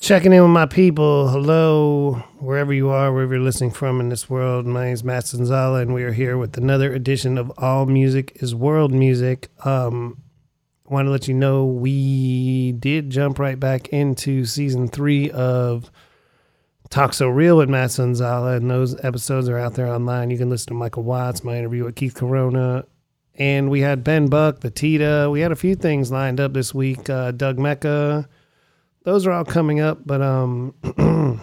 Checking in with my people. Hello, wherever you are, wherever you're listening from in this world. My name is Matt Sanzala, and we are here with another edition of All Music is World Music. Um, want to let you know we did jump right back into season three of Talk So Real with Matt Sanzala, and those episodes are out there online. You can listen to Michael Watts, my interview with Keith Corona, and we had Ben Buck, the Tita. We had a few things lined up this week. Uh, Doug Mecca those are all coming up, but um,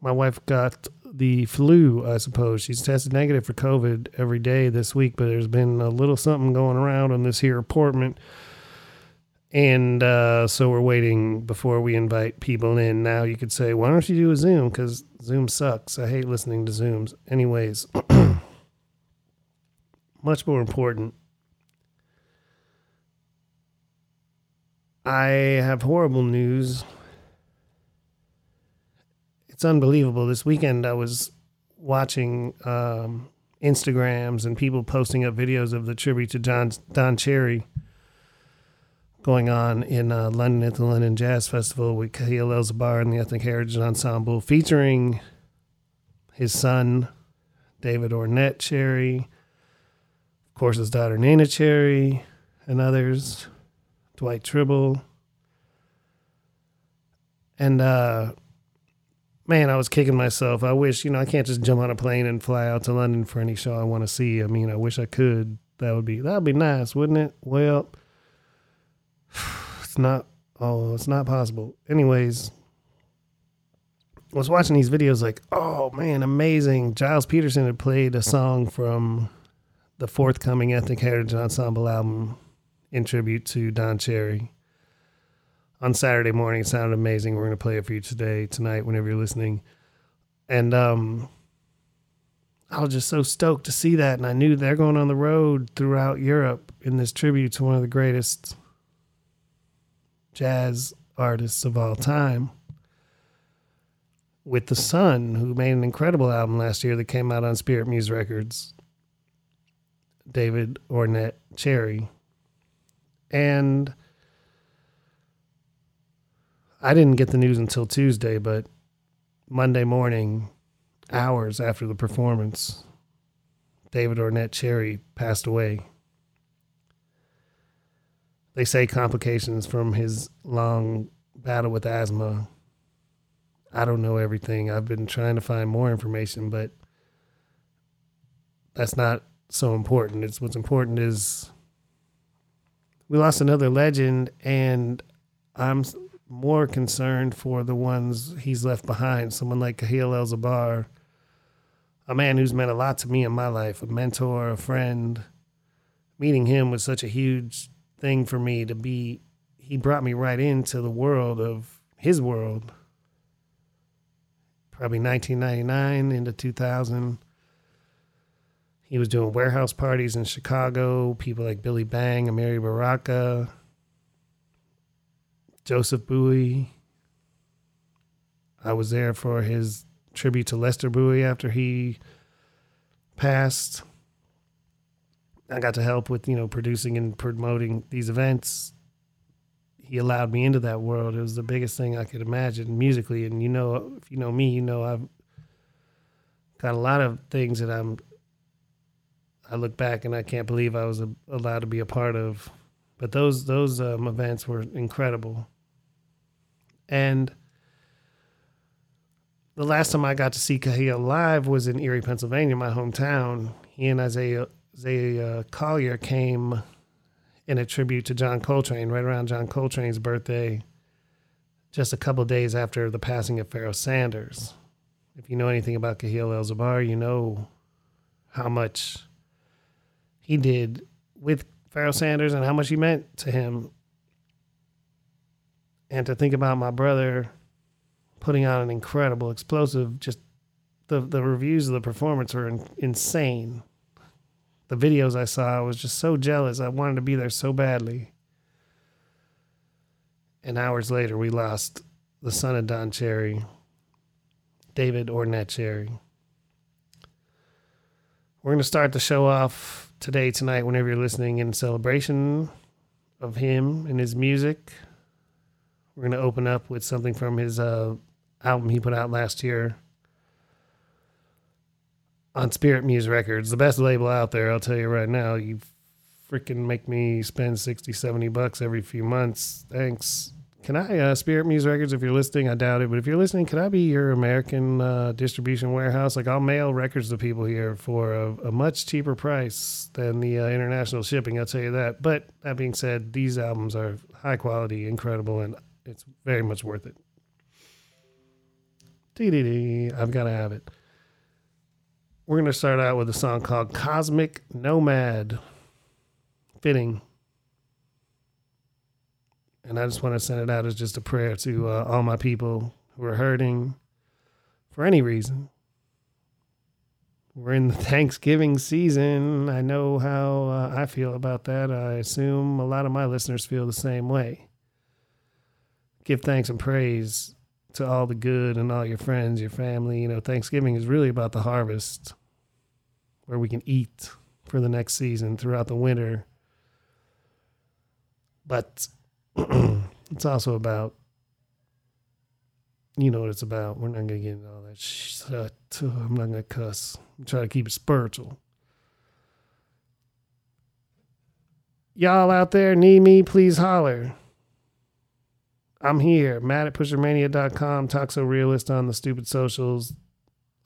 my wife got the flu. I suppose she's tested negative for COVID every day this week, but there's been a little something going around on this here apartment, and uh, so we're waiting before we invite people in. Now you could say, why don't you do a Zoom? Because Zoom sucks. I hate listening to Zooms. Anyways, much more important. I have horrible news. It's unbelievable. This weekend, I was watching um, Instagrams and people posting up videos of the tribute to John Don Cherry going on in uh, London at the London Jazz Festival with Kahil El'Zabar and the Ethnic Heritage Ensemble, featuring his son David Ornette Cherry, of course his daughter Neneh Cherry, and others. Dwight Tribble. And uh, man, I was kicking myself. I wish, you know, I can't just jump on a plane and fly out to London for any show I want to see. I mean, I wish I could. That would be that would be nice, wouldn't it? Well, it's not. Oh, it's not possible. Anyways, I was watching these videos like, oh man, amazing. Gilles Peterson had played a song from the forthcoming Ethnic Heritage Ensemble album in tribute to Don Cherry on Saturday morning. It sounded amazing. We're going to play it for you today, tonight, whenever you're listening. And um, I was just so stoked to see that. And I knew they're going on the road throughout Europe in this tribute to one of the greatest jazz artists of all time. With the son, who made an incredible album last year that came out on Spirit Muse Records, David Ornette Cherry and I didn't get the news until Tuesday, but Monday morning, hours after the performance, David Ornette Cherry passed away. They say complications from his long battle with asthma. I don't know everything. I've been trying to find more information, but that's not so important. It's what's important is we lost another legend, and I'm more concerned for the ones he's left behind. Someone like Kahil El'Zabar, a man who's meant a lot to me in my life, a mentor, a friend. Meeting him was such a huge thing for me to be. He brought me right into the world of his world. Probably 1999 into 2000 he was doing warehouse parties in Chicago. People like Billy Bang, Amiri Baraka, Joseph Bowie. I was there for his tribute to Lester Bowie after he passed. I got to help with, you know, producing and promoting these events. He allowed me into that world. It was the biggest thing I could imagine musically. And you know, if you know me, you know I've got a lot of things that I'm I look back and I can't believe I was a, allowed to be a part of. But those those um, events were incredible. And the last time I got to see Kahil live was in Erie, Pennsylvania, my hometown. He and Isaiah, Isaiah Collier came in a tribute to John Coltrane right around John Coltrane's birthday, just a couple days after the passing of Pharoah Sanders. If you know anything about Kahil El'Zabar, you know how much he did with Pharoah Sanders and how much he meant to him. And to think about my brother putting on an incredible, explosive, just the, the reviews of the performance were in, insane. The videos I saw, I was just so jealous. I wanted to be there so badly. And hours later, we lost the son of Don Cherry, David Ornette Cherry. We're going to start the show off today, tonight, whenever you're listening in celebration of him and his music. We're going to open up with something from his uh, album he put out last year on Spirit Muse Records, the best label out there, I'll tell you right now. You freaking make me spend 60, 70 bucks every few months. Thanks. Can I, uh, Spirit Muse Records, if you're listening, I doubt it, but if you're listening, can I be your American uh, distribution warehouse? Like, I'll mail records to people here for a, a much cheaper price than the uh, international shipping, I'll tell you that. But that being said, these albums are high quality, incredible, and it's very much worth it. Dee I've got to have it. We're going to start out with a song called Cosmic Nomad. Fitting. And I just want to send it out as just a prayer to uh, all my people who are hurting for any reason. We're in the Thanksgiving season. I know how uh, I feel about that. I assume a lot of my listeners feel the same way. Give thanks and praise to all the good and all your friends, your family. You know, Thanksgiving is really about the harvest where we can eat for the next season throughout the winter. But it's also about, you know what it's about. We're not to get into all that shit. I'm not to cuss. I'm trying to keep it spiritual. Y'all out there need me, please holler. I'm here, Matt at pushermania.com, talk so realist on the stupid socials.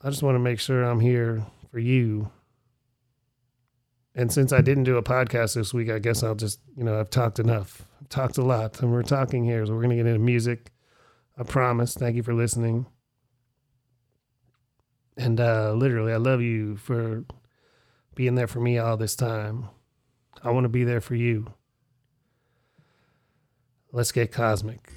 I just want to make sure I'm here for you. And since I didn't do a podcast this week, I guess I'll just, you know, I've talked enough. Talked a lot, and we're talking here. So we're to get into music. I promise. Thank you for listening. And uh, literally, I love you for being there for me all this time. I want to be there for you. Let's get cosmic.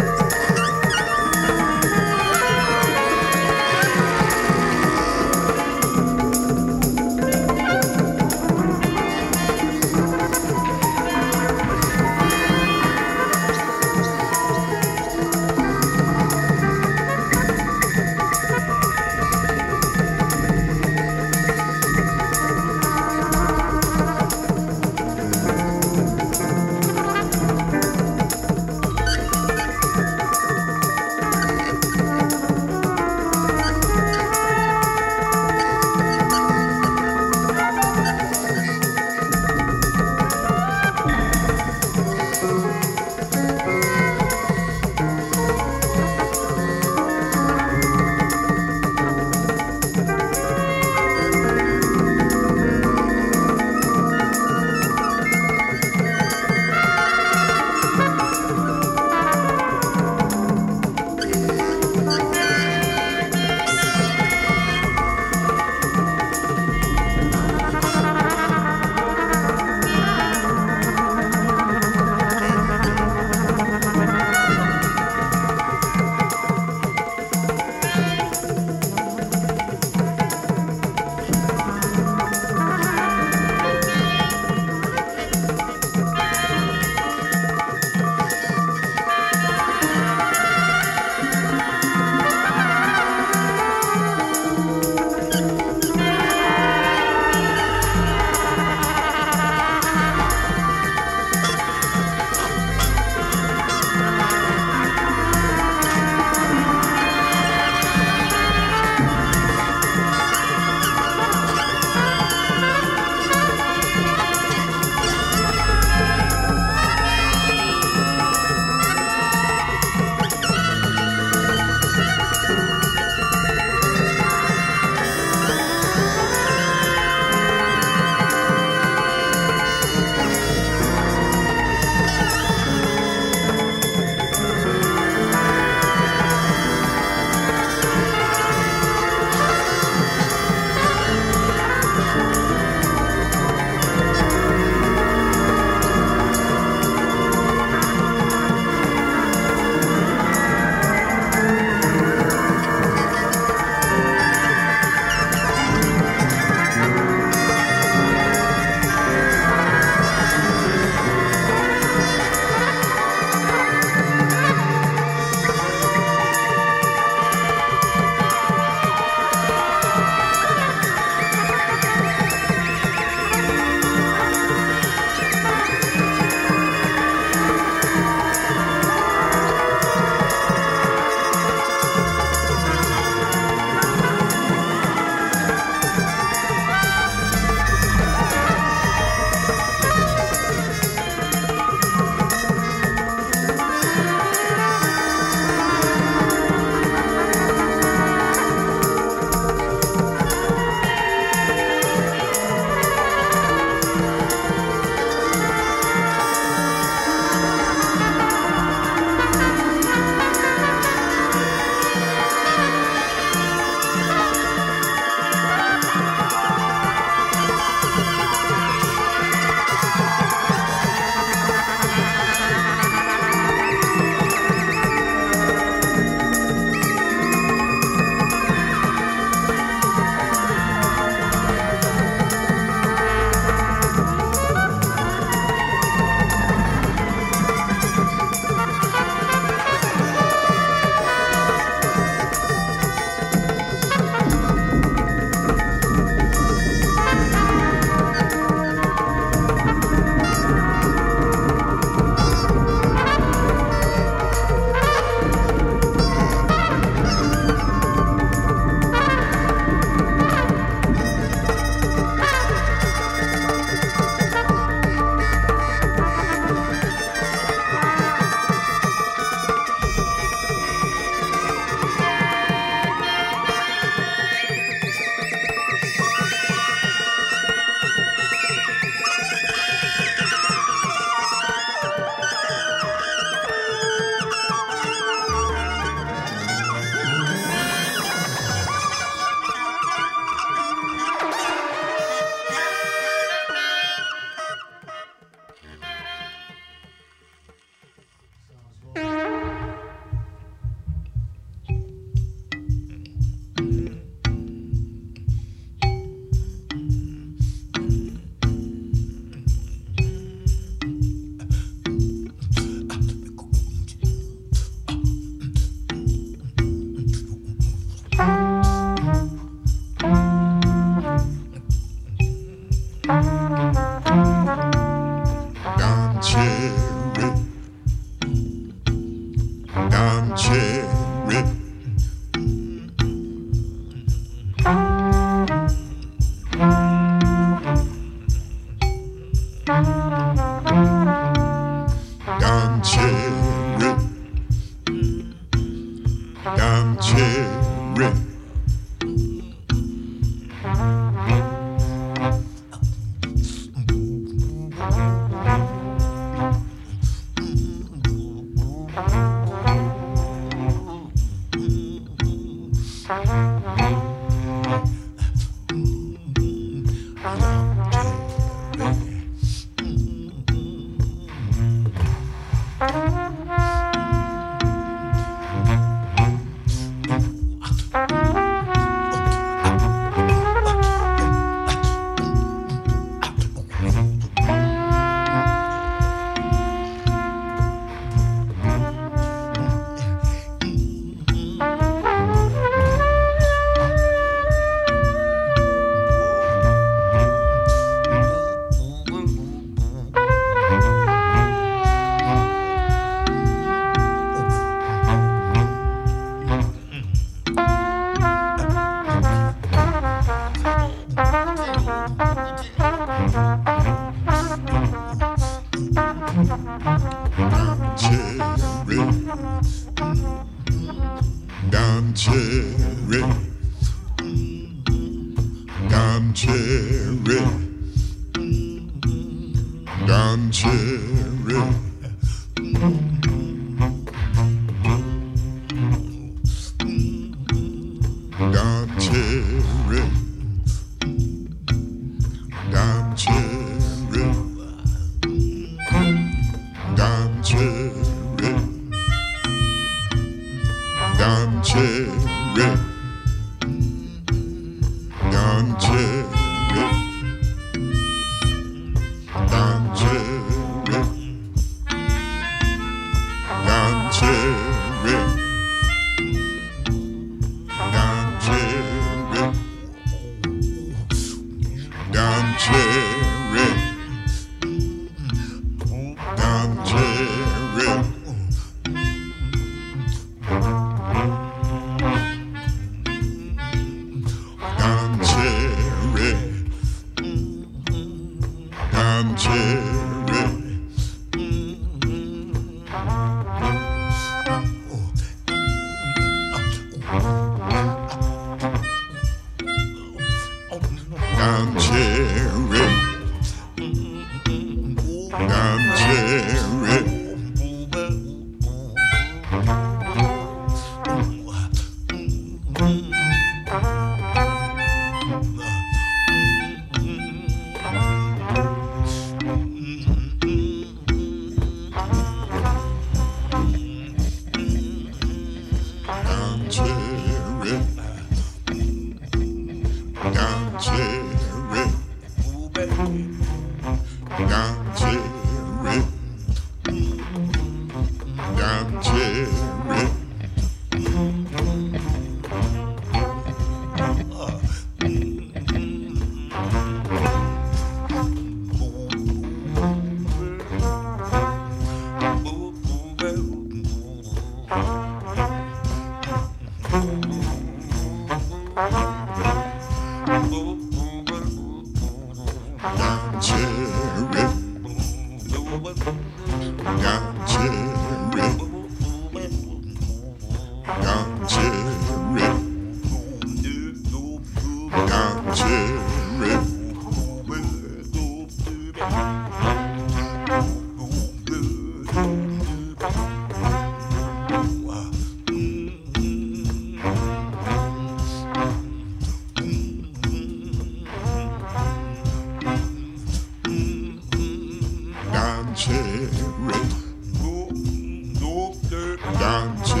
around.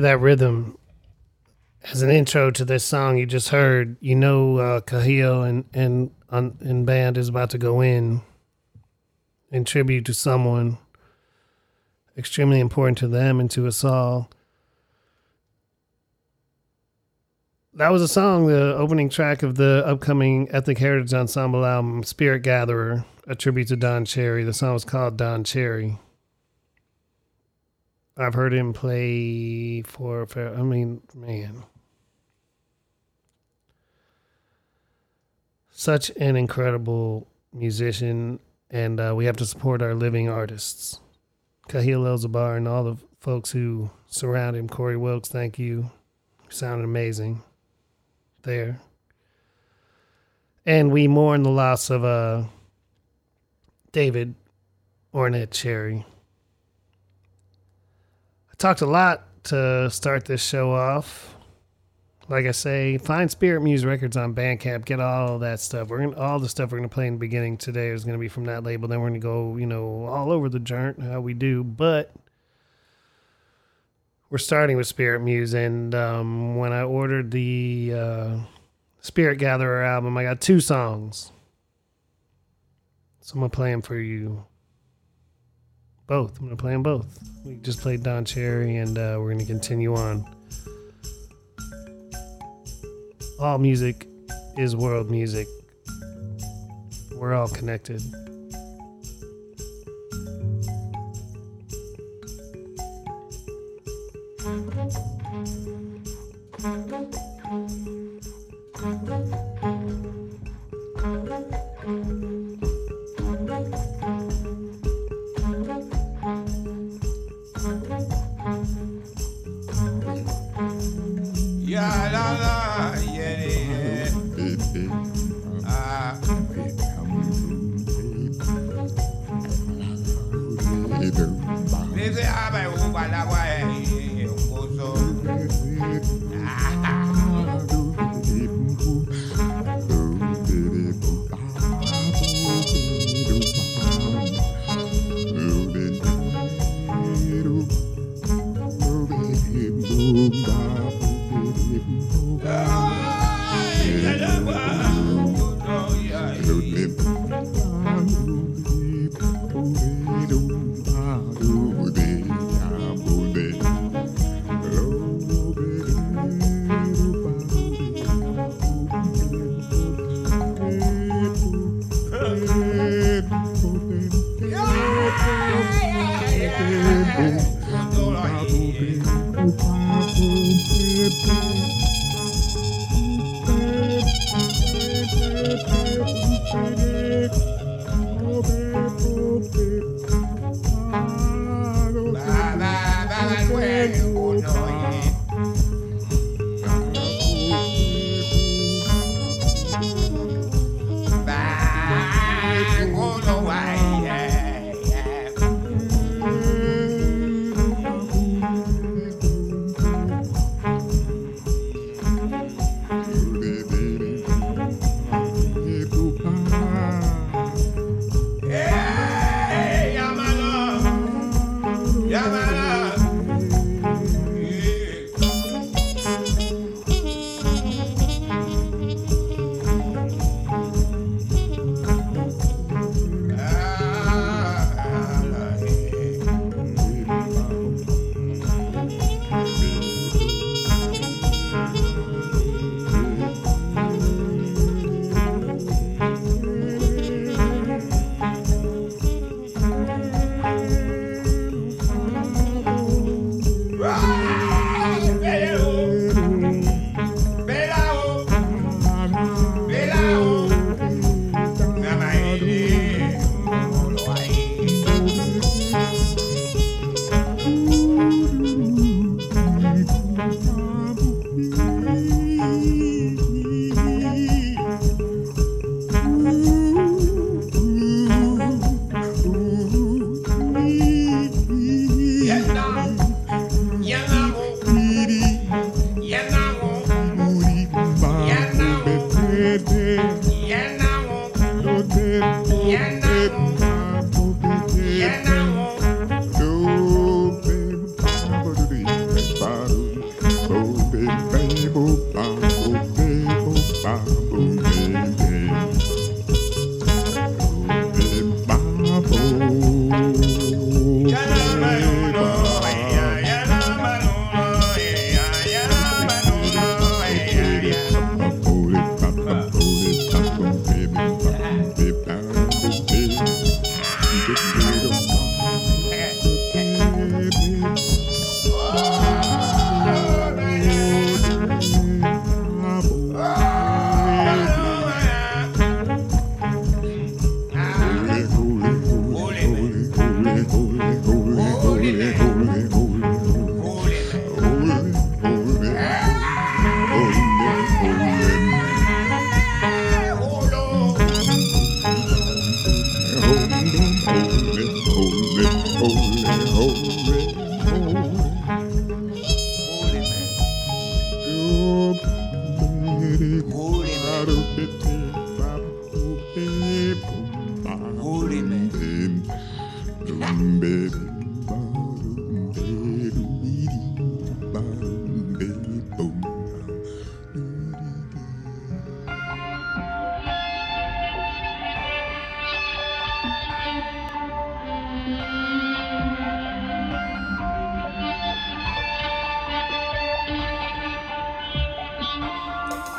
That rhythm as an intro to this song you just heard, you know uh, Kahil and and and band is about to go in in tribute to someone extremely important to them and to us all. that was a song, the opening track of the upcoming Ethnic Heritage Ensemble album, Spirit Gatherer, a tribute to Don Cherry. The song was called Don Cherry. I've heard him play for, for I mean, man. Such an incredible musician, and uh, we have to support our living artists. Kahil El-Zabar and all the folks who surround him. Corey Wilkes, thank you. You sounded amazing there. And we mourn the loss of uh, David Ornette Cherry. Talked a lot to start this show off. Like I say, find Spirit Muse Records on Bandcamp. Get all that stuff. We're gonna all the stuff we're gonna play in the beginning today is gonna be from that label. Then we're gonna go, you know, all over the joint how we do. But we're starting with Spirit Muse, and um, when I ordered the uh, Spirit Gatherer album, I got two songs. So I'm gonna play them for you. Both. I'm gonna play them both. We just played Don Cherry, and uh, we're gonna continue on. All music is world music. We're all connected.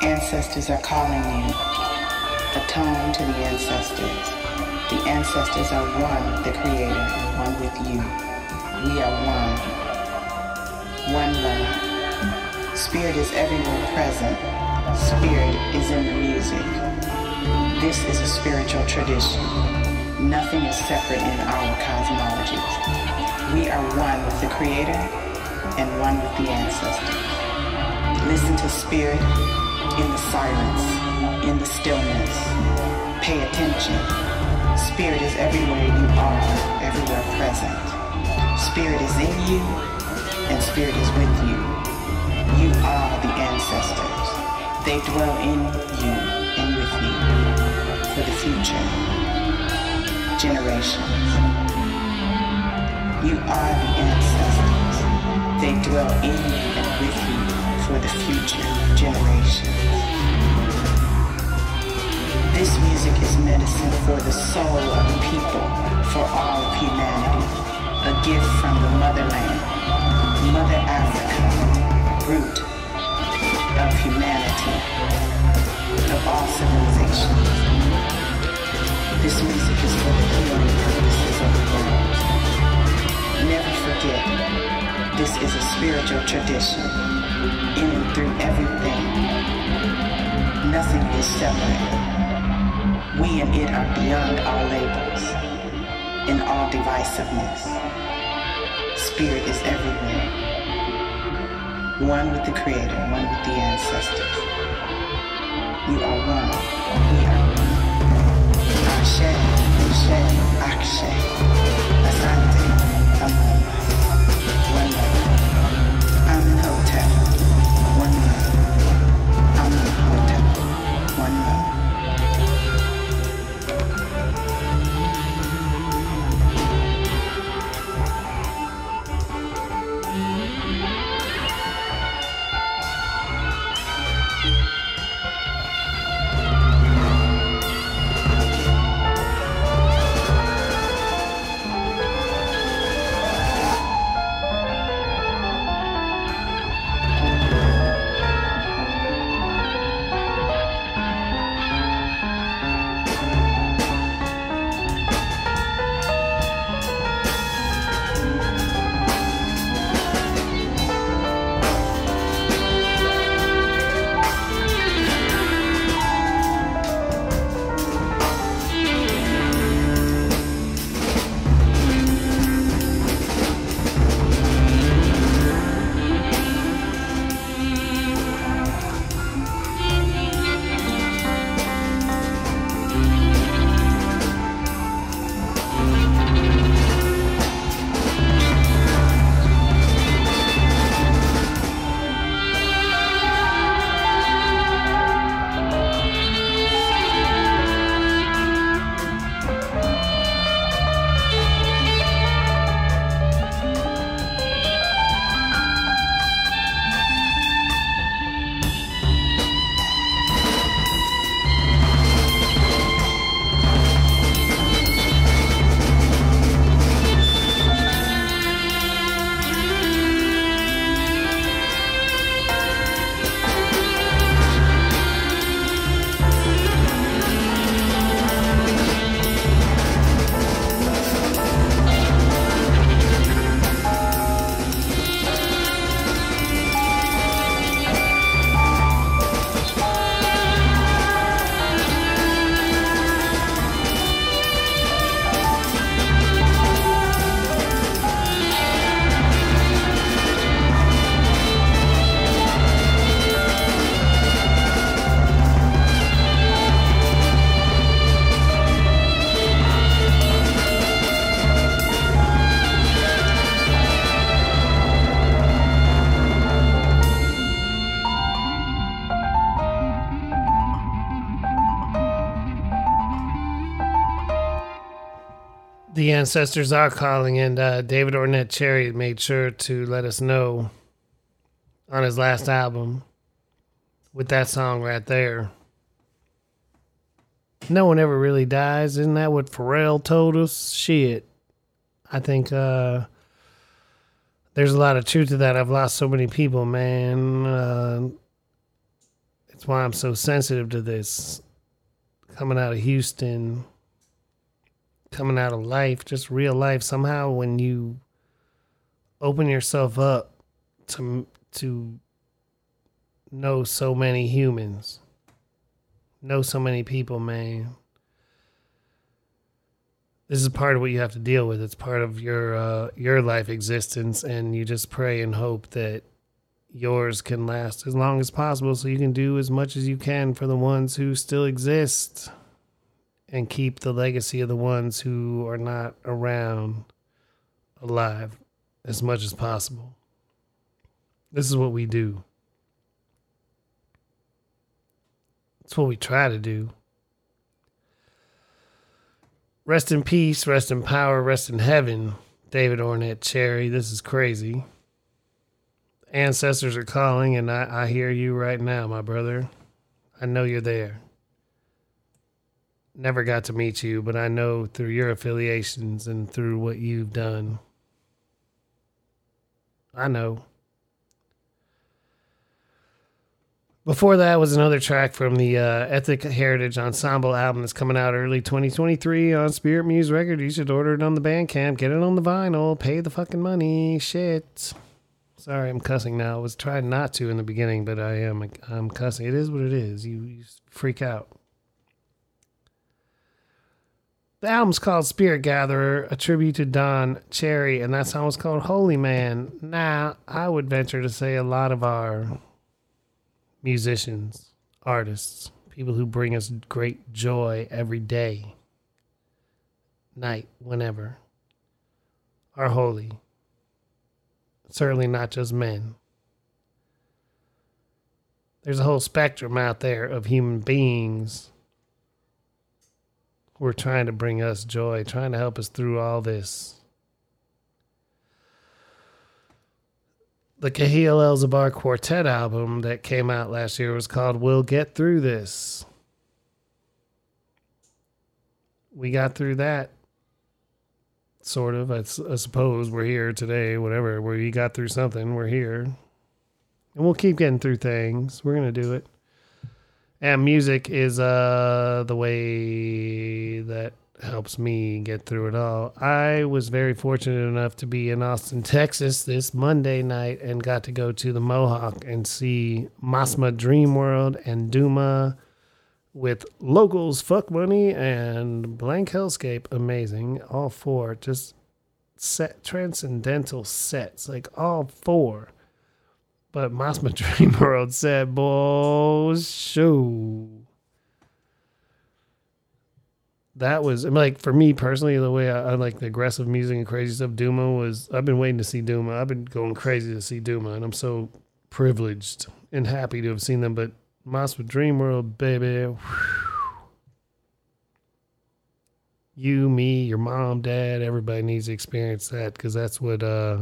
Ancestors are calling you. Atone to the ancestors. The ancestors are one the Creator and one with you. We are one. One love. Spirit is everywhere present. Spirit is in the music. This is a spiritual tradition. Nothing is separate in our cosmologies. We are one with the Creator and one with the ancestors. Listen to Spirit in the silence, in the stillness. Pay attention. Spirit is everywhere you are, everywhere present. Spirit is in you, and Spirit is with you. You are the ancestors. They dwell in you and with you for the future generations. You are the ancestors. They dwell in you and with you for the future This music is medicine for the soul of the people, for all of humanity. A gift from the motherland, Mother Africa, root of humanity, of all civilizations. This music is for the healing purposes of the world. Never forget, this is a spiritual tradition, in and through everything. Nothing is separate. We and it are beyond all labels, in all divisiveness. Spirit is everywhere. One with the Creator, one with the ancestors. You are one. We are one. Ashe, Ashe, Akshe, Asante, Amon. Ancestors are calling, and uh, David Ornette Cherry made sure to let us know on his last album with that song right there. No one ever really dies. Isn't that what Pharrell told us? Shit. I think uh, there's a lot of truth to that. I've lost so many people, man. Uh, it's why I'm so sensitive to this. Coming out of Houston, coming out of life, just real life. Somehow, when you open yourself up to to know so many humans, know so many people, man. This is part of what you have to deal with. It's part of your uh, your life existence, and you just pray and hope that yours can last as long as possible, so you can do as much as you can for the ones who still exist, and keep the legacy of the ones who are not around alive as much as possible. This is what we do. It's what we try to do. Rest in peace, rest in power, rest in heaven, David Ornette Cherry. This is crazy. Ancestors are calling, and I, I hear you right now, my brother. I know you're there. Never got to meet you, but I know through your affiliations and through what you've done. I know. Before that was another track from the uh, Ethnic Heritage Ensemble album that's coming out early 2023 on Spirit Muse Record. You should order it on the Bandcamp, get it on the vinyl, pay the fucking money. Shit. Sorry, I'm cussing now. I was trying not to in the beginning, but I am. I'm cussing. It is what it is. You, you freak out. The album's called Spirit Gatherer, a tribute to Don Cherry, and that song was called Holy Man. Now, I would venture to say a lot of our musicians, artists, people who bring us great joy every day, night, whenever, are holy. Certainly not just men. There's a whole spectrum out there of human beings who are trying to bring us joy, trying to help us through all this. the Kahil El Zabar Quartet album that came out last year was called We'll Get Through This. We got through that. Sort of. I, I suppose we're here today, whatever. We got through something. We're here. And we'll keep getting through things. We're going to do it. And music is uh, the way that helps me get through it all. I was very fortunate enough to be in Austin, Texas this Monday night and got to go to the Mohawk and see Masma Dream World and Duma with locals, fuck money, and blank hellscape. Amazing. All four just set transcendental sets, like all four. But Masma Dream World said, "Boy, show." that was I mean, like for me personally, the way I, I, like the aggressive music and crazy stuff. Duma was I've been waiting to see Duma. I've been going crazy to see Duma, and I'm so privileged and happy to have seen them. But Masma Dream World, baby. Whew. You, me, your mom, dad, everybody needs to experience that because that's what uh,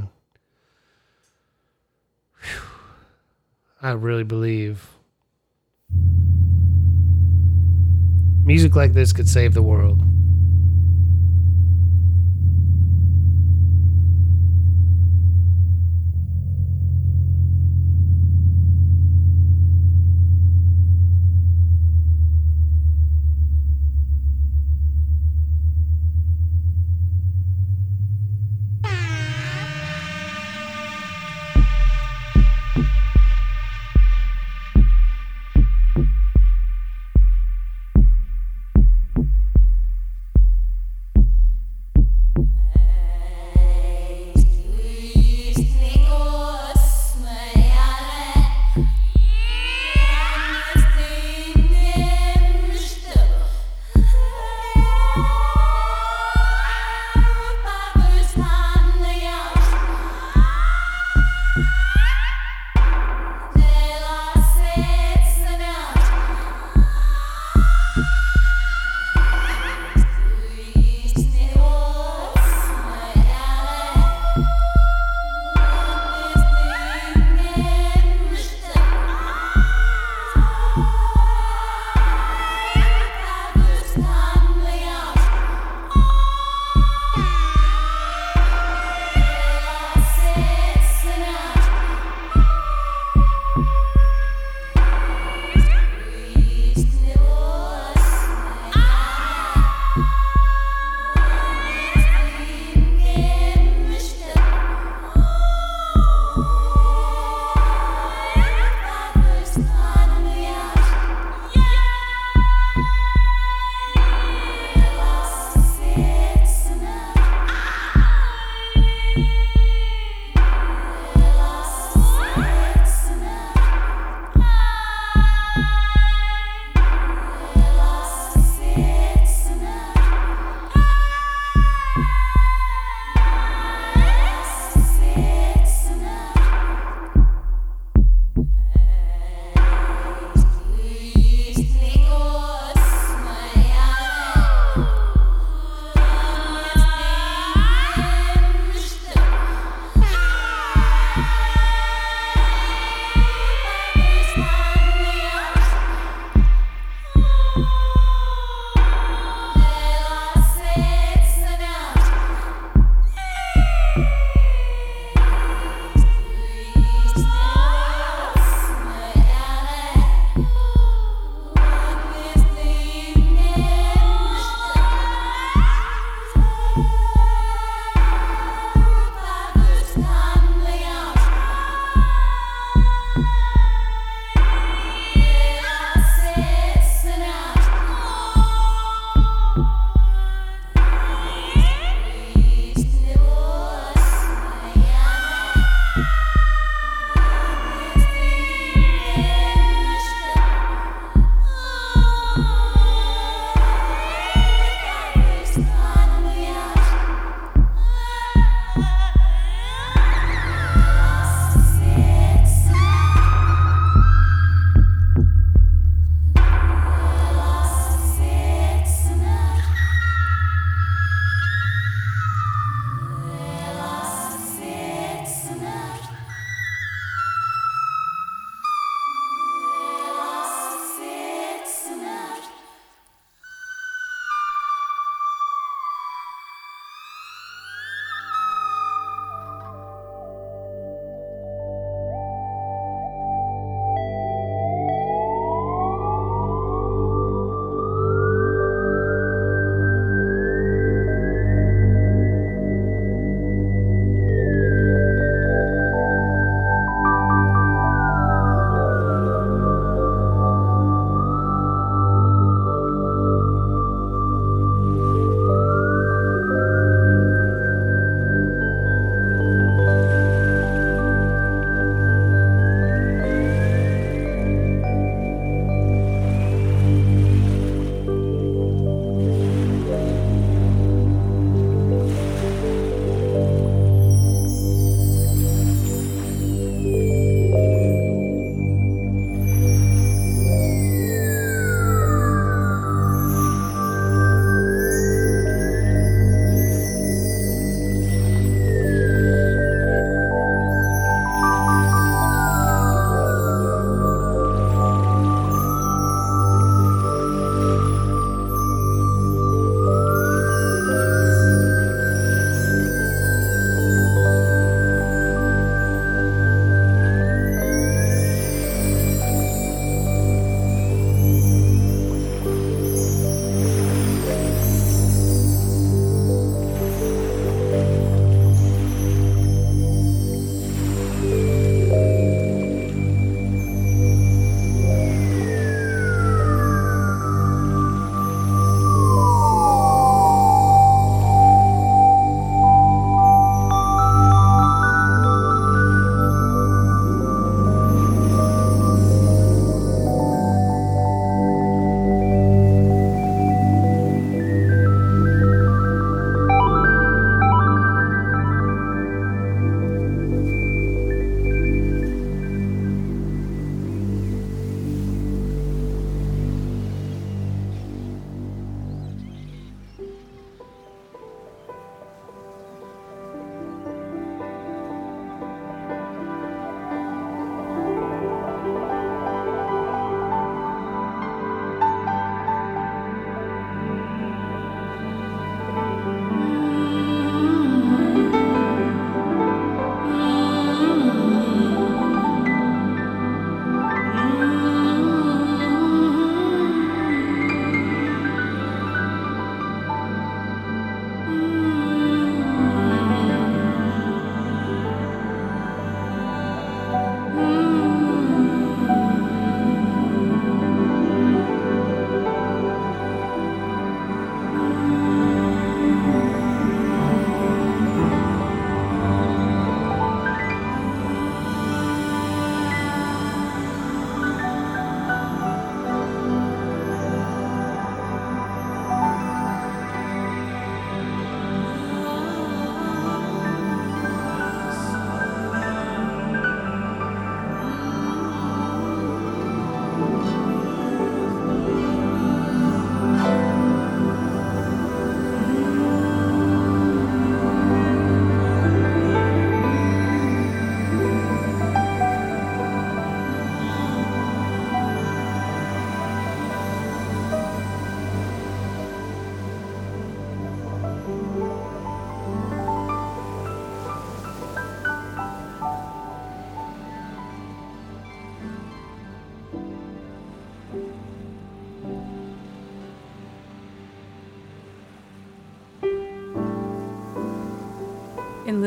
whew, I really believe Music like this could save the world.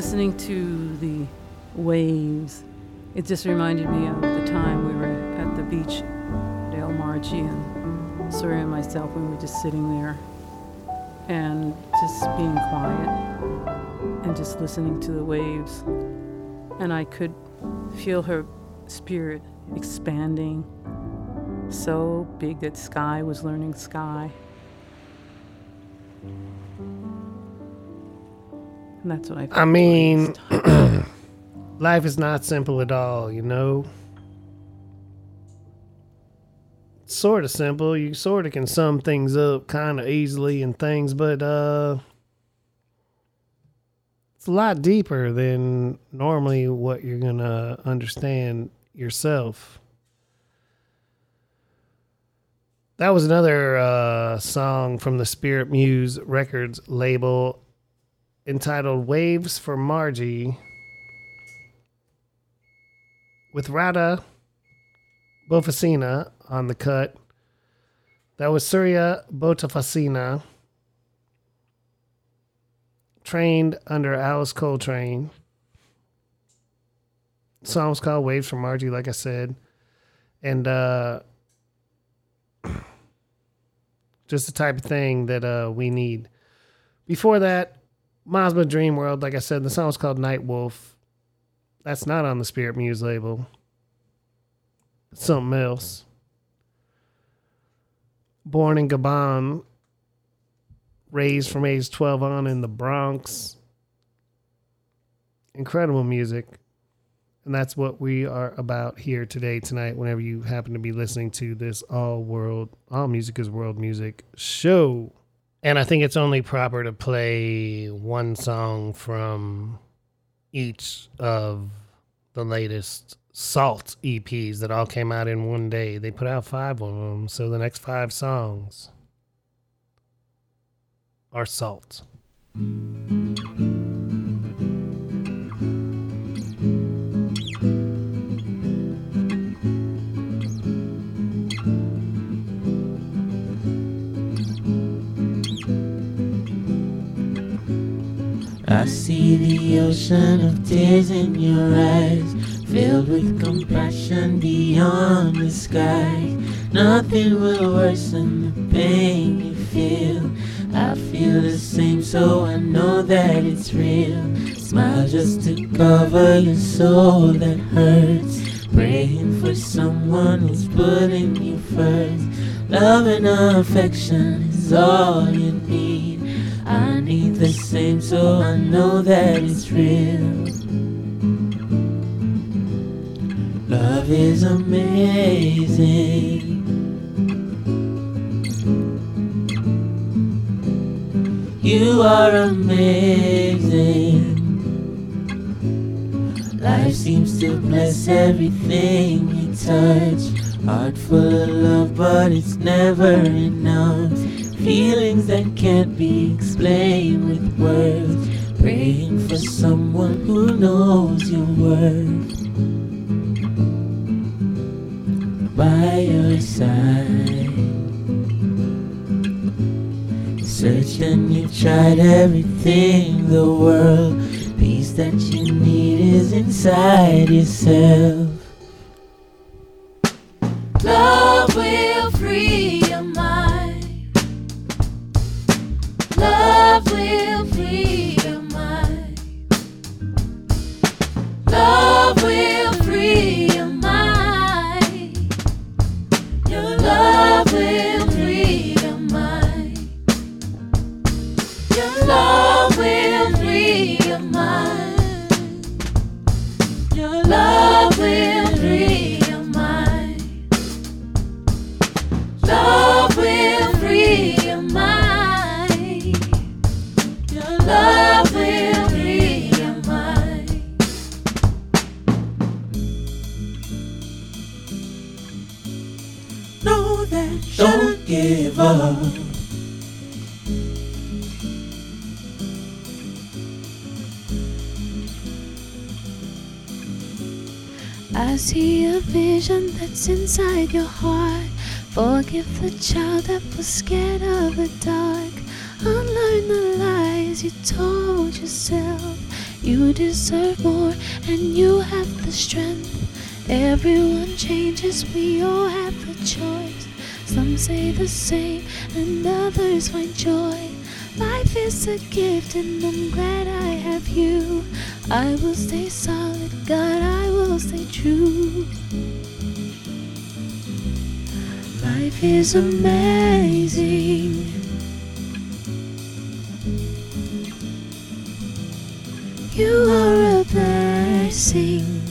Listening to the waves, it just reminded me of the time we were at the beach, Dale Margie and Surya and myself, we were just sitting there and just being quiet and just listening to the waves. And I could feel her spirit expanding so big that Sky was learning Sky. And that's what I. I mean, life is not simple at all, you know. Sort of simple. You sort of can sum things up kind of easily and things, but uh, it's a lot deeper than normally what you're gonna understand yourself. That was another uh, song from the Spirit Muse Records label entitled Waves for Margie with Radha Botofasina on the cut. That was Surya Botofasina, trained under Alice Coltrane. The song was called Waves for Margie, like I said. And uh, just the type of thing that uh, we need. Before that, Mazma Dream World, like I said, the song was called Night Wolf. That's not on the Spirit Muse label. It's something else. Born in Gabon, raised from age 12 on in the Bronx. Incredible music. And that's what we are about here today, tonight, whenever you happen to be listening to this all world, all music is world music show. And I think it's only proper to play one song from each of the latest Salt EPs that all came out in one day. They put out five of them, so the next five songs are Salt. I see the ocean of tears in your eyes, filled with compassion beyond the sky. Nothing will worsen the pain you feel. I feel the same, so I know that it's real. Smile just to cover your soul that hurts. Praying for someone who's putting you first. Love and affection is all you need. I need the same, so I know that it's real. Love is amazing. You are amazing. Life seems to bless everything you touch. Heart full of love, but it's never enough. Feelings that can't be explained with words. Praying for someone who knows your worth. By your side. Searched and you tried everything the world. Peace that you need is inside yourself. Love I see a vision that's inside your heart. Forgive the child that was scared of the dark. Unlearn the lies you told yourself. You deserve more, and you have the strength. Everyone changes, we all have the choice. Some say the same, and others find joy. Life is a gift, and I'm glad I have you. I will stay solid, God, I will stay true. Life is amazing. You are a blessing.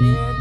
deep.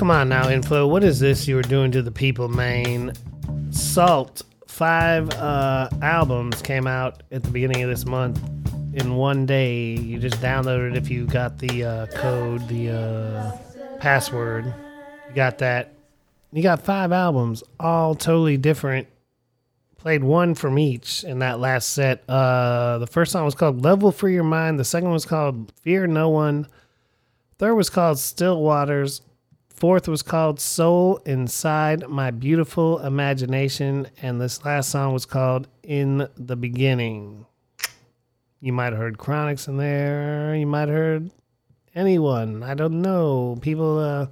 Come on now, Inflo. What is this you were doing to the people, man? Sault. Five uh, albums came out at the beginning of this month in one day. You just downloaded if you got the uh, code, the uh, password. You got that. You got five albums, all totally different. Played one from each in that last set. Uh, the first song was called Level for Your Mind. The second one was called Fear No One. Third was called Still Waters. Fourth was called Soul Inside My Beautiful Imagination. And this last song was called In the Beginning. You might have heard Chronics in there. You might have heard anyone. I don't know. People, uh,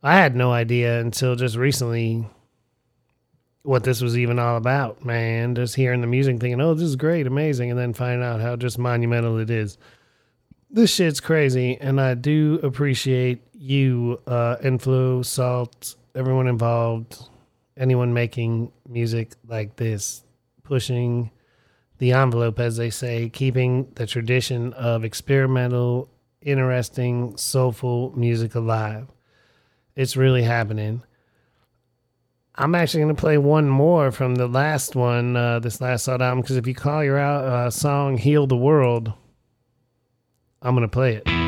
I had no idea until just recently what this was even all about, man. Just hearing the music thinking, oh, this is great, amazing. And then finding out how just monumental it is this shit's crazy, and I do appreciate you, uh, Inflo, Sault, everyone involved, anyone making music like this, pushing the envelope, as they say, keeping the tradition of experimental, interesting, soulful music alive. It's really happening. I'm actually going to play one more from the last one, uh, this last Sault album, because if you call your uh, song Heal the World, I'm going to play it.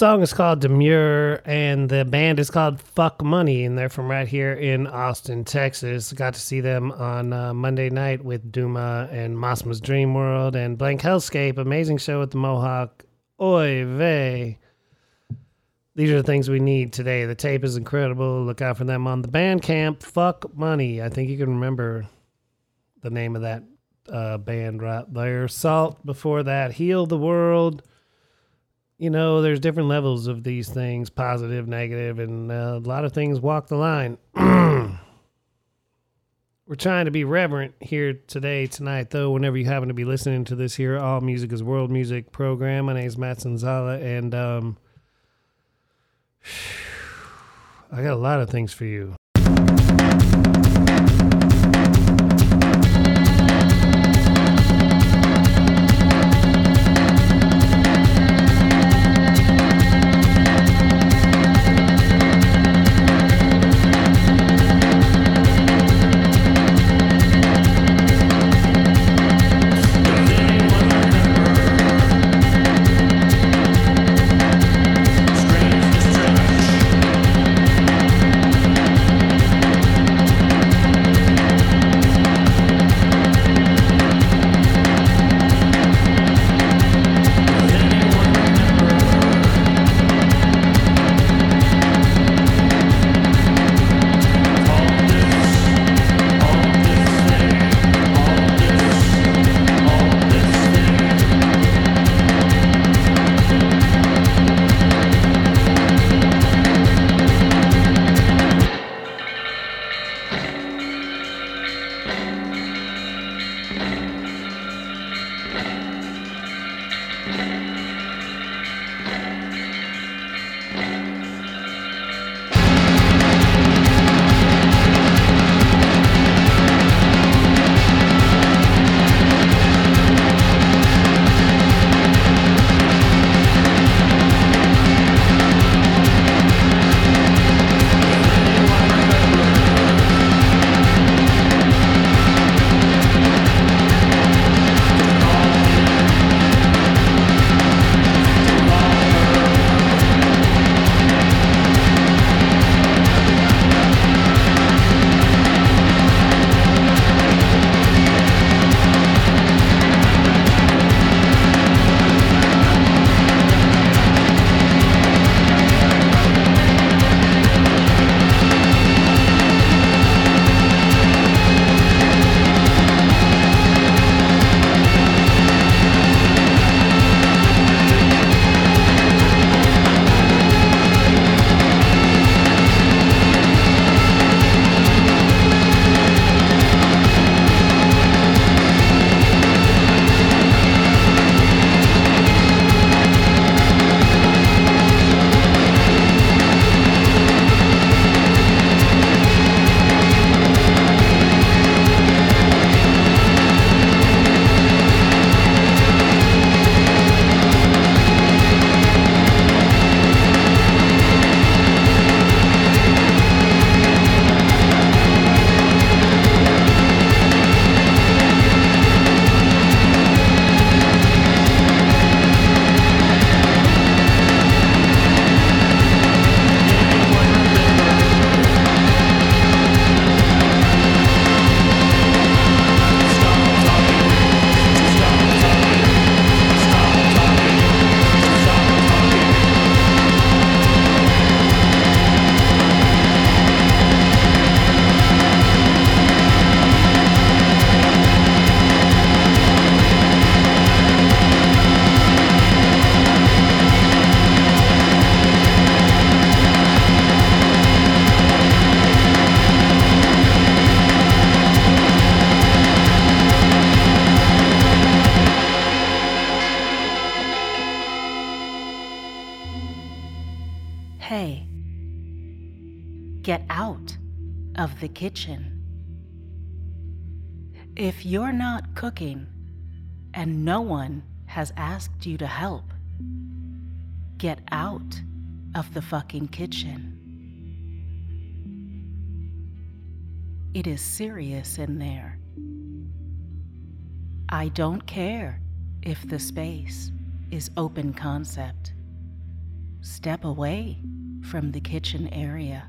Song is called Demure, and the band is called Fuck Money, and they're from right here in Austin, Texas. Got to see them on uh, Monday night with Duma and Mosma's Dream World and Blank Hellscape. Amazing show at the Mohawk. Oy vey. These are the things we need today. The tape is incredible. Look out for them on the Bandcamp. Fuck Money. I think you can remember the name of that uh, band right there. Sault before that. Heal the World you know, there's different levels of these things positive, negative, and uh, a lot of things walk the line. We're trying to be reverent here today, tonight, though. Whenever you happen to be listening to this here, All Music is World Music program. My name is Matt Sanzala, and um, I got a lot of things for you. Hey, get out of the kitchen. If you're not cooking and no one has asked you to help, get out of the fucking kitchen. It is serious in there. I don't care if the space is open concept. step away from the kitchen area.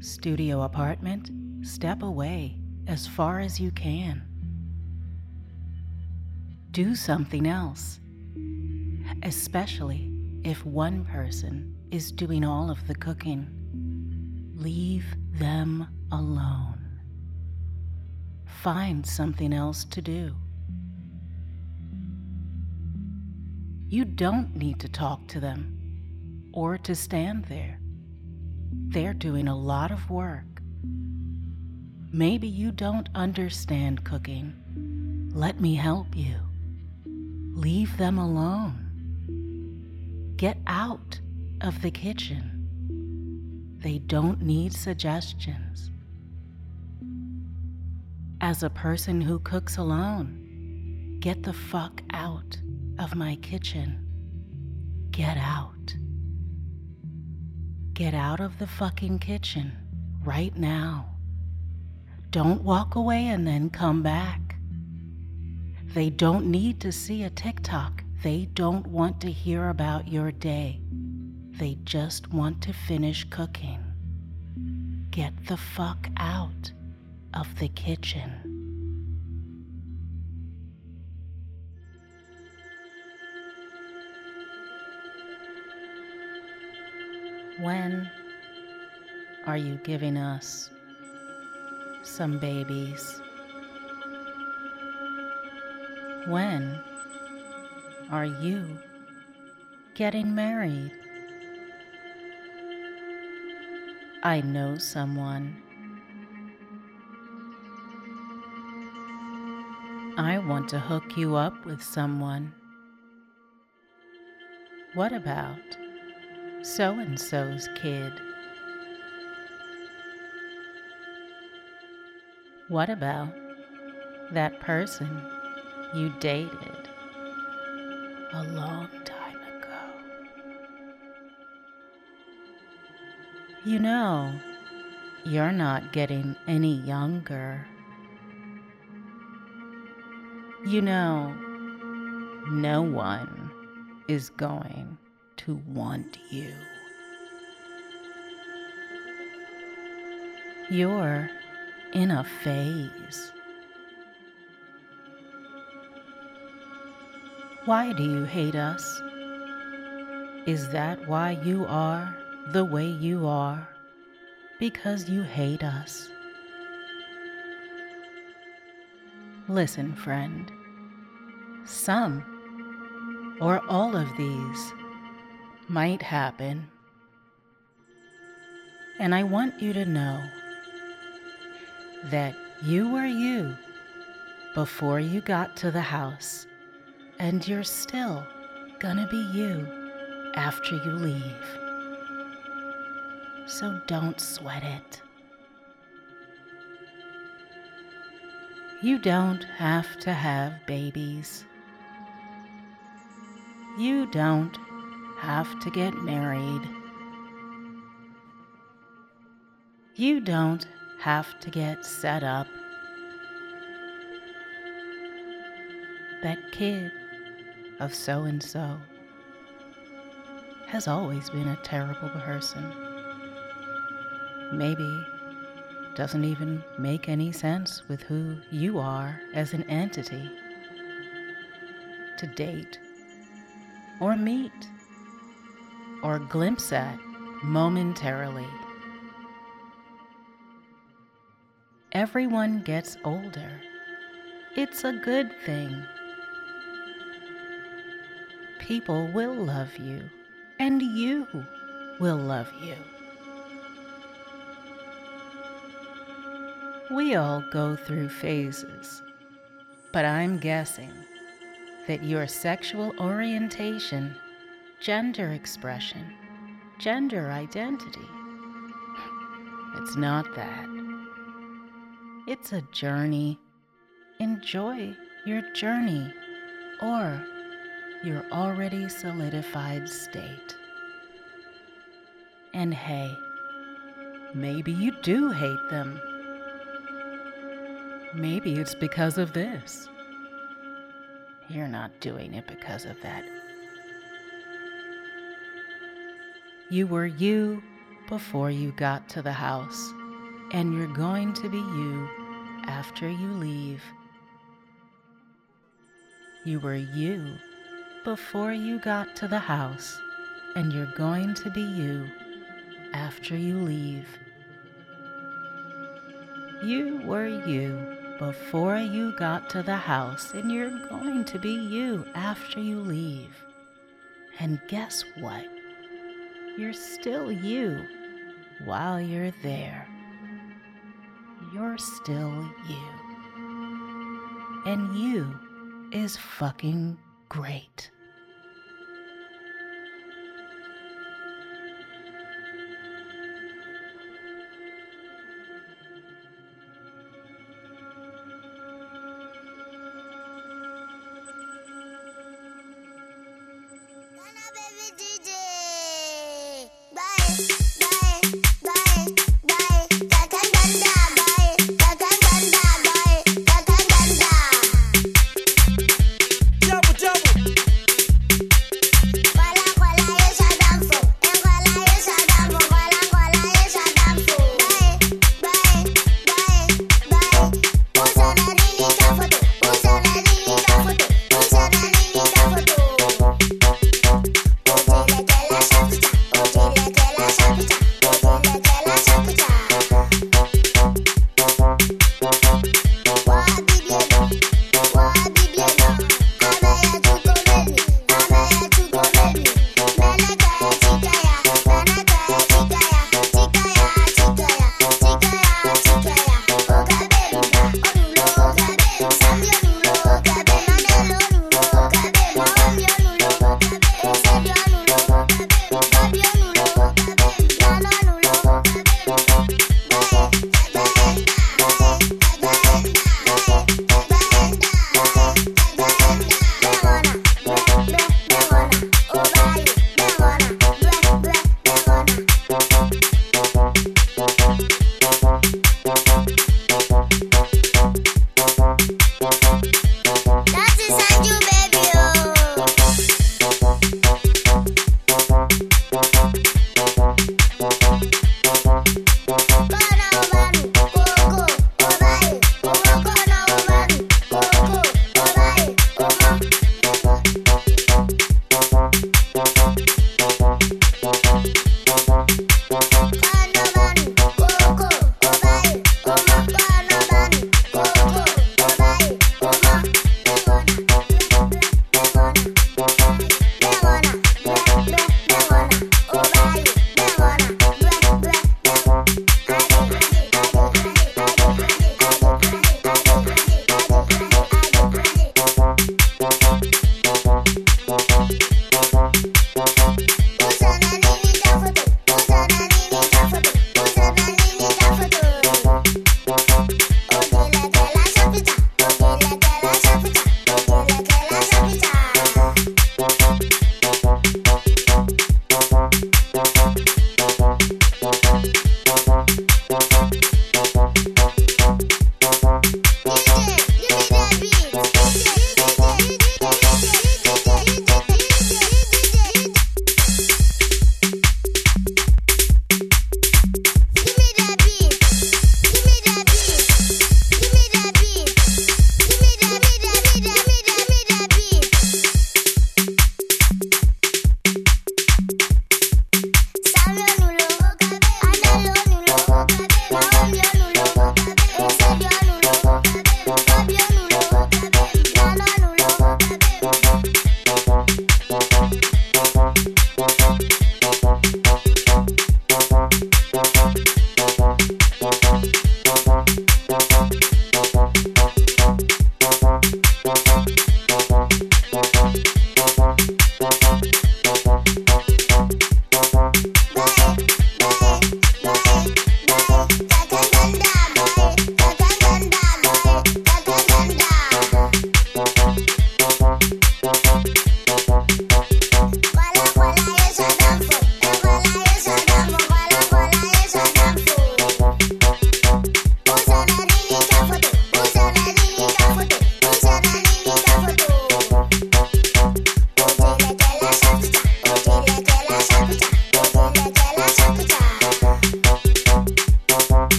Studio apartment, step away as far as you can. Do something else, especially if one person is doing all of the cooking. Leave them alone. Find something else to do. You don't need to talk to them or to stand there. They're doing a lot of work. Maybe you don't understand cooking. Let me help you. Leave them alone. Get out of the kitchen. They don't need suggestions. As a person who cooks alone, get the fuck out of my kitchen. Get out. Get out of the fucking kitchen right now. Don't walk away and then come back. They don't need to see a TikTok. They don't want to hear about your day. They just want to finish cooking. Get the fuck out of the kitchen. When are you giving us some babies? When are you getting married? I know someone. I want to hook you up with someone. What about so and so's kid? What about that person you dated a long time ago? You know, you're not getting any younger. You know, no one is going to want you. You're in a phase. Why do you hate us? Is that why you are the way you are? Because you hate us. Listen, friend. Some or all of these might happen. And I want you to know that you were you before you got to the house, and you're still gonna be you after you leave. So don't sweat it. You don't have to have babies. You don't have to get married. You don't have to get set up. That kid of so and so has always been a terrible person. Maybe doesn't even make any sense with who you are as an entity to date or meet or glimpse at momentarily. Everyone gets older. It's a good thing. People will love you, and you will love you. We all go through phases, but I'm guessing that your sexual orientation, gender expression, gender identity, it's not that. It's a journey. Enjoy your journey or your already solidified state. And hey, maybe you do hate them. Maybe it's because of this. You're not doing it because of that. You were you before you got to the house, and you're going to be you after you leave. You were you before you got to the house, and you're going to be you after you leave. You were you before you got to the house, and you're going to be you after you leave. And guess what? You're still you while you're there. You're still you. And you is fucking great.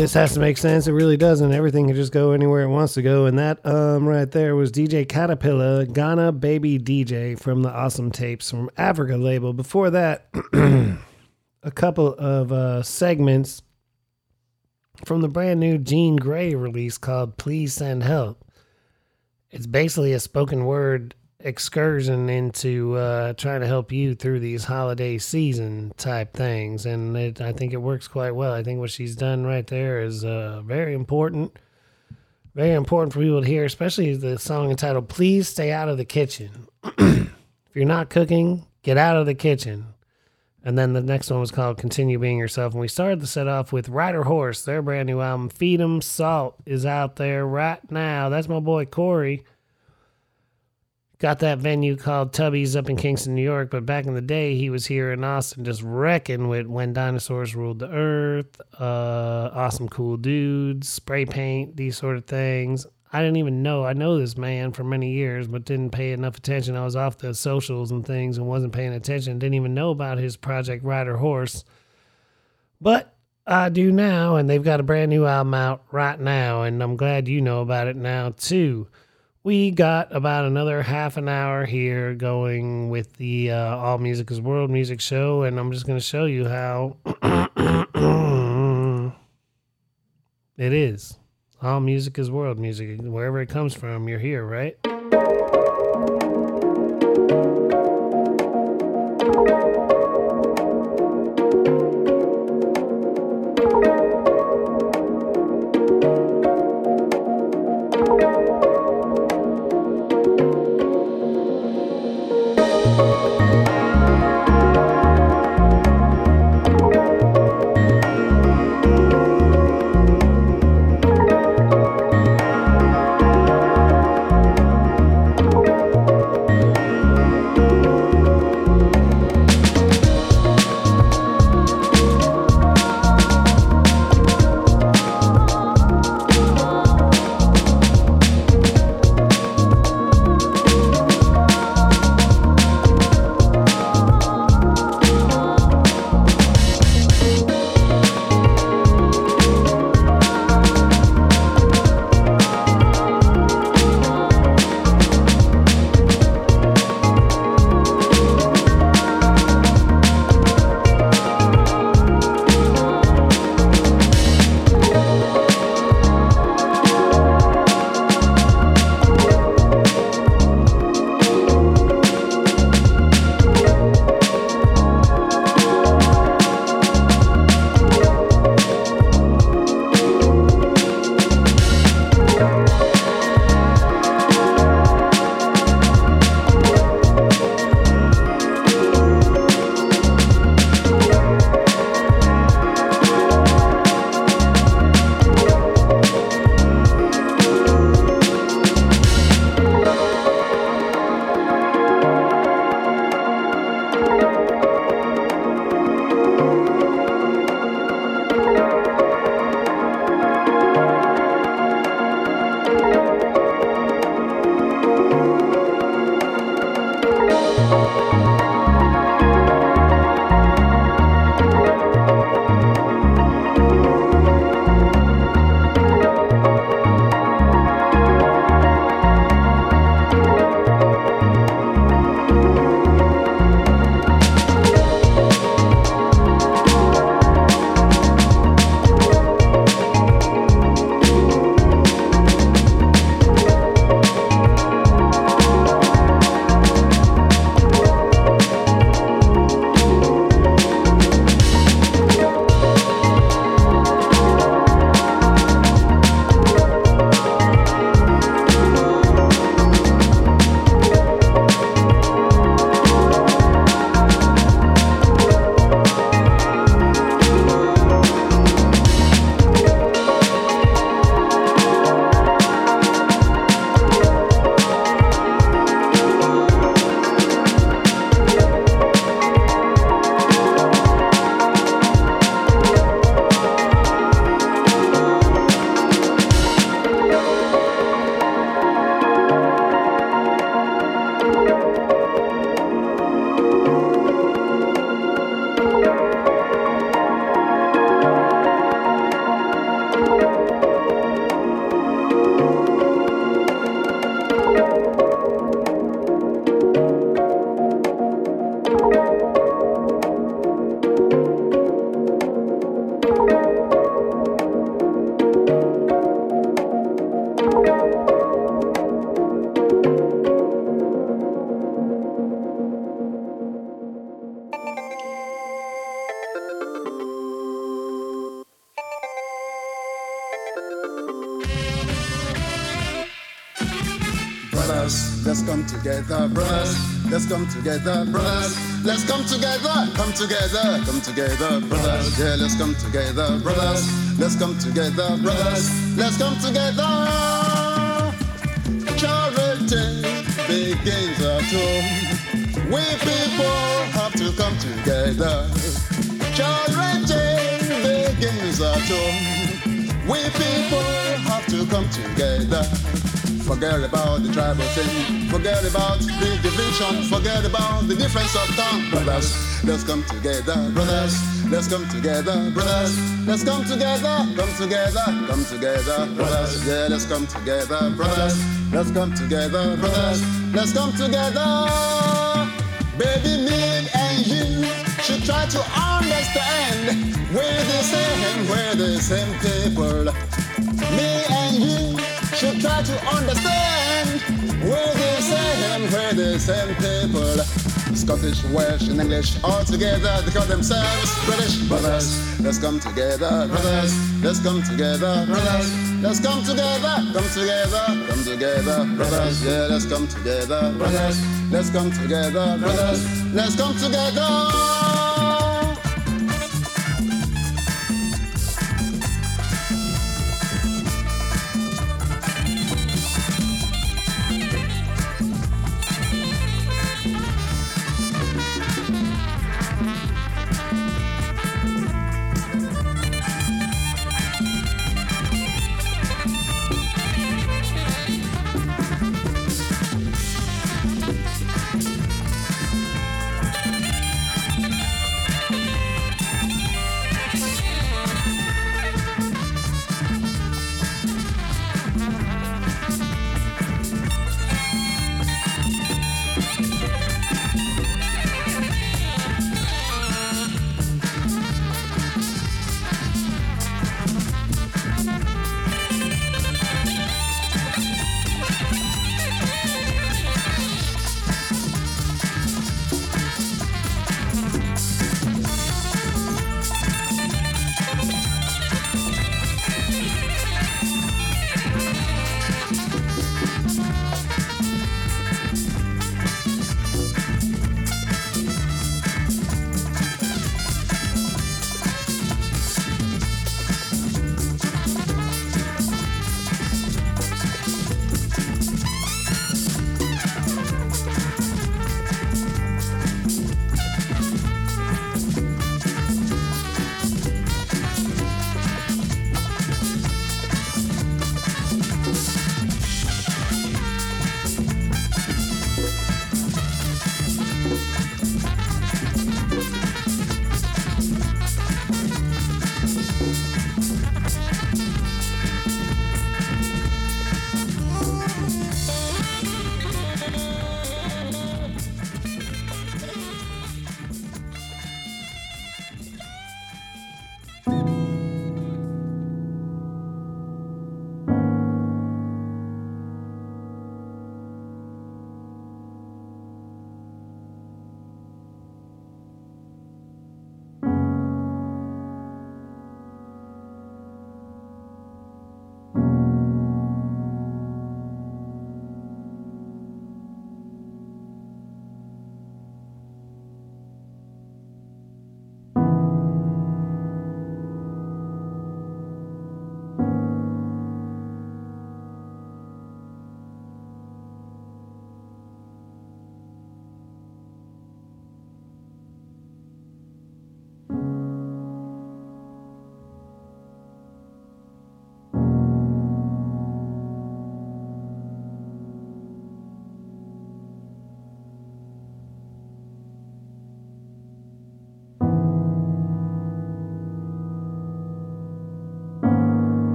This has to make sense. It really doesn't. Everything can just go anywhere it wants to go. And that um right there was DJ Katapila, Ghana Baby DJ from the Awesome Tapes from Africa label. Before that, a couple of uh, segments from the brand new Gene Grey release called Please Send Help. It's basically a spoken word excursion into uh, trying to help you through these holiday season type things. And it, I think it works quite well. I think what she's done right there is uh, very important. Very important for people to hear, especially the song entitled Please Stay Out of the Kitchen. if you're not cooking, get out of the kitchen. And then the next one was called Continue Being Yourself. And we started the set off with Rider Horse, their brand new album, Feed 'em Salt, is out there right now. That's my boy Corey. Got that venue called Tubby's up in Kingston, New York. But back in the day, he was here in Austin just wrecking with When Dinosaurs Ruled the Earth, uh, Awesome Cool Dudes, Spray Paint, these sort of things. I didn't even know. I know this man for many years, but didn't pay enough attention. I was off the socials and things and wasn't paying attention. Didn't even know about his project Rider Horse. But I do now, and they've got a brand new album out right now, and I'm glad you know about it now too. We got about another half an hour here going with the uh, All Music is World Music show, and I'm just going to show you how it is. All music is world music. Wherever it comes from, you're here, right? Together, brothers. Let's come together, come together, come together, brothers. Yeah, let's come together, brothers. Let's come together, brothers. Let's come together. Charity begins at home. We people have to come together. Charity begins at home. We people have to come together. Forget about the tribal thing. Forget about the division. Forget about the difference of tongue. Brothers, let's come together. Brothers, let's come together. Brothers, let's come together. Come together. Come together. Brothers, yeah, let's come together. Brothers, let's come together. Brothers, let's come together. Baby, me and you should try to understand. We're the same, we're the same people. To understand. We're the same, we're the same people. Scottish, Welsh, and English all together. They call themselves British brothers. Let's come together, brothers. Let's come together, brothers. Let's come together, come together, come together, brothers. Yeah, let's come together, brothers. Let's come together, brothers. Let's come together.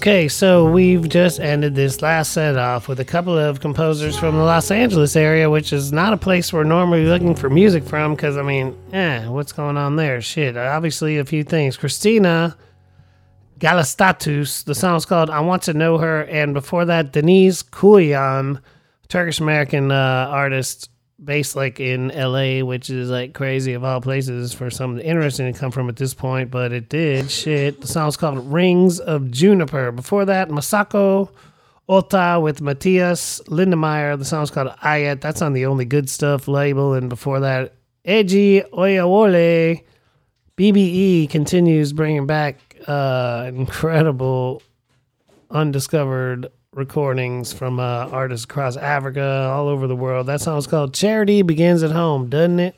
Okay, so we've just ended this last set off with a couple of composers from the Los Angeles area, which is not a place we're normally looking for music from because, I mean, eh, what's going on there? Shit, obviously a few things. Christina Galastatus, the song's called I Want to Know Her, and before that, Denise Kuyan, Turkish American uh, artist based like in LA, which is like crazy of all places for something interesting to come from at this point, but it did. Shit. The song's called Rings of Juniper. Before that, Masako Ohta with Matthias Lindermayr. The song's called Ayat. That's on the Only Good Stuff label. And before that, Eji Oyewole. BBE continues bringing back uh, incredible undiscovered recordings from uh, artists across Africa, all over the world. That song song's called Charity Begins at Home, doesn't it?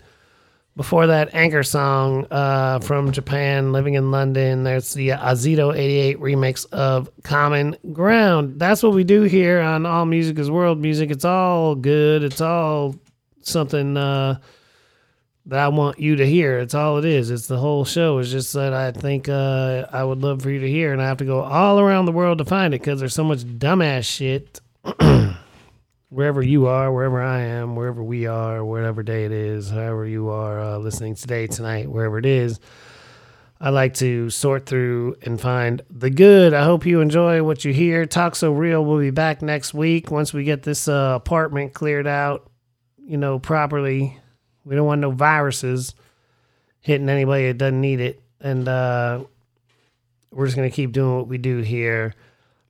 Before that, Anchorsong uh, from Japan, Living in London. There's the Azito 88 remix of Common Ground. That's what we do here on All Music is World Music. It's all good. It's all something uh, that I want you to hear. It's all it is. It's the whole show. It's just that I think uh, I would love for you to hear, and I have to go all around the world to find it because there's so much dumbass shit. wherever you are, wherever I am, wherever we are, whatever day it is, however you are uh, listening today, tonight, wherever it is. I like to sort through and find the good. I hope you enjoy what you hear. Talk So Real will be back next week once we get this uh, apartment cleared out, you know, properly. We don't want no viruses hitting anybody that doesn't need it. And uh, we're just going to keep doing what we do here.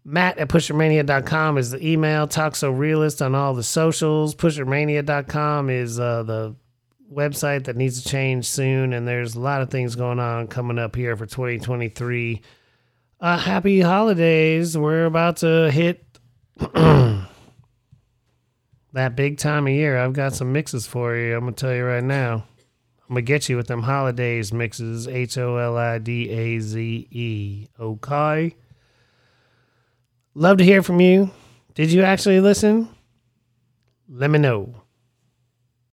Matt at pushermania.com is the email. Talk so realist on all the socials. Pushermania.com is uh, the website that needs to change soon. And there's a lot of things going on coming up here for 2023. Uh, happy holidays. We're about to hit that big time of year. I've got some mixes for you. I'm to tell you right now. I'm to get you with them holidays mixes. H O L I D A Z E. Okay. Love to hear from you. Did you actually listen? Let me know.